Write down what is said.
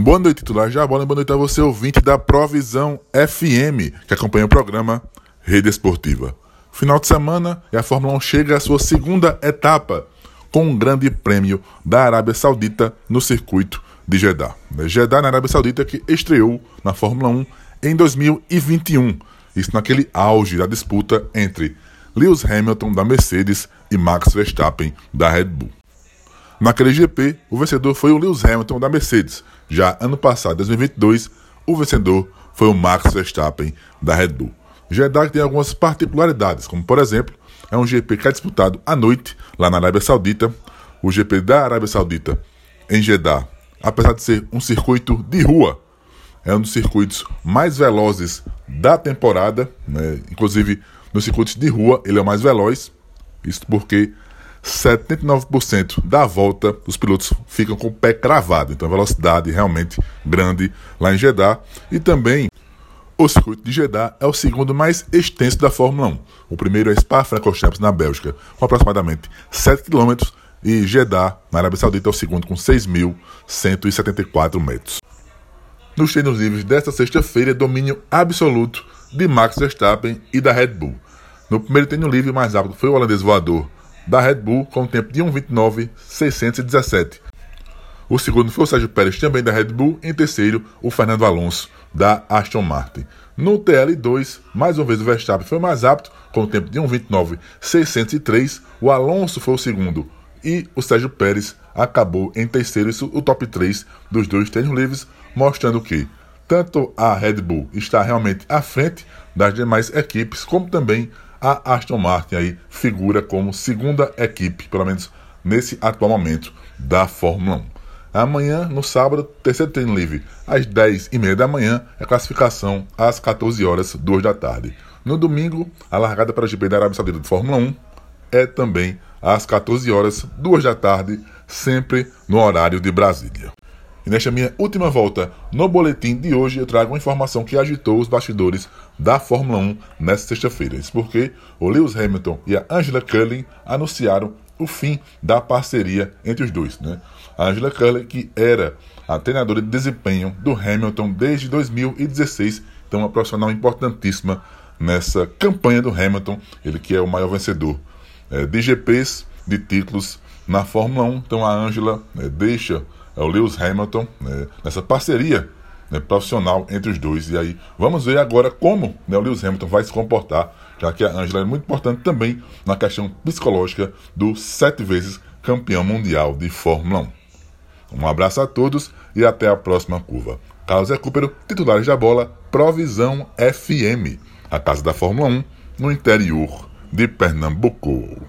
Boa noite, titular já. Boa noite a você, ouvinte da Provisão FM, que acompanha o programa Rede Esportiva. Final de semana e a Fórmula 1 chega à sua segunda etapa, com um grande prêmio da Arábia Saudita no circuito de Jeddah. Jeddah, na Arábia Saudita, que estreou na Fórmula 1 em 2021. Isso naquele auge da disputa entre Lewis Hamilton da Mercedes e Max Verstappen da Red Bull. Naquele GP, o vencedor foi o Lewis Hamilton da Mercedes. Já ano passado, 2022, o vencedor foi o Max Verstappen da Red Bull. Jeddah tem algumas particularidades, como por exemplo, é um GP que é disputado à noite lá na Arábia Saudita. O GP da Arábia Saudita em Jeddah, apesar de ser um circuito de rua, é um dos circuitos mais velozes da temporada, né? inclusive nos circuitos de rua ele é o mais veloz. Isso porque 79% da volta os pilotos ficam com o pé cravado, então velocidade realmente grande lá em Jeddah. E também o circuito de Jeddah é o segundo mais extenso da Fórmula 1. O primeiro é Spa-Francorchamps na Bélgica, com aproximadamente 7 km, e Jeddah, na Arábia Saudita, é o segundo com 6.174 metros. Nos treinos livres desta sexta-feira, domínio absoluto de Max Verstappen e da Red Bull. No primeiro treino livre mais rápido foi o holandês voador da Red Bull com um tempo de 1,29,617. O segundo foi o Sérgio Pérez, também da Red Bull. Em terceiro, o Fernando Alonso, da Aston Martin. No TL2, mais uma vez o Verstappen foi mais rápido, com um tempo de 1,29,603. O Alonso foi o segundo e o Sérgio Pérez acabou em terceiro. Isso o top 3 dos dois treinos livres, mostrando que tanto a Red Bull está realmente à frente das demais equipes, como também a Aston Martin aí figura como segunda equipe, pelo menos nesse atual momento da Fórmula 1. Amanhã, no sábado, terceiro treino livre, às 10h30 da manhã, é classificação às 14 horas, 2 da tarde. No domingo, a largada para a GP da Arábia Saudita de Fórmula 1 é também às 14 horas, 2 da tarde, sempre no horário de Brasília. E nesta minha última volta no boletim de hoje, eu trago uma informação que agitou os bastidores da Fórmula 1 nesta sexta-feira. Isso porque o Lewis Hamilton e a Angela Cullen anunciaram o fim da parceria entre os dois. Né? A Angela Cullen, que era a treinadora de desempenho do Hamilton desde 2016, então uma profissional importantíssima nessa campanha do Hamilton, ele que é o maior vencedor é, de GPs, de títulos na Fórmula 1. Então a Angela né, deixa é o Lewis Hamilton, né, nessa parceria né, profissional entre os dois. E aí vamos ver agora como né, o Lewis Hamilton vai se comportar, já que a Angela é muito importante também na questão psicológica do sete vezes campeão mundial de Fórmula 1. Um abraço a todos e até a próxima curva. Carlos Recupero, titulares da bola, Provisão FM, a casa da Fórmula 1 no interior de Pernambuco.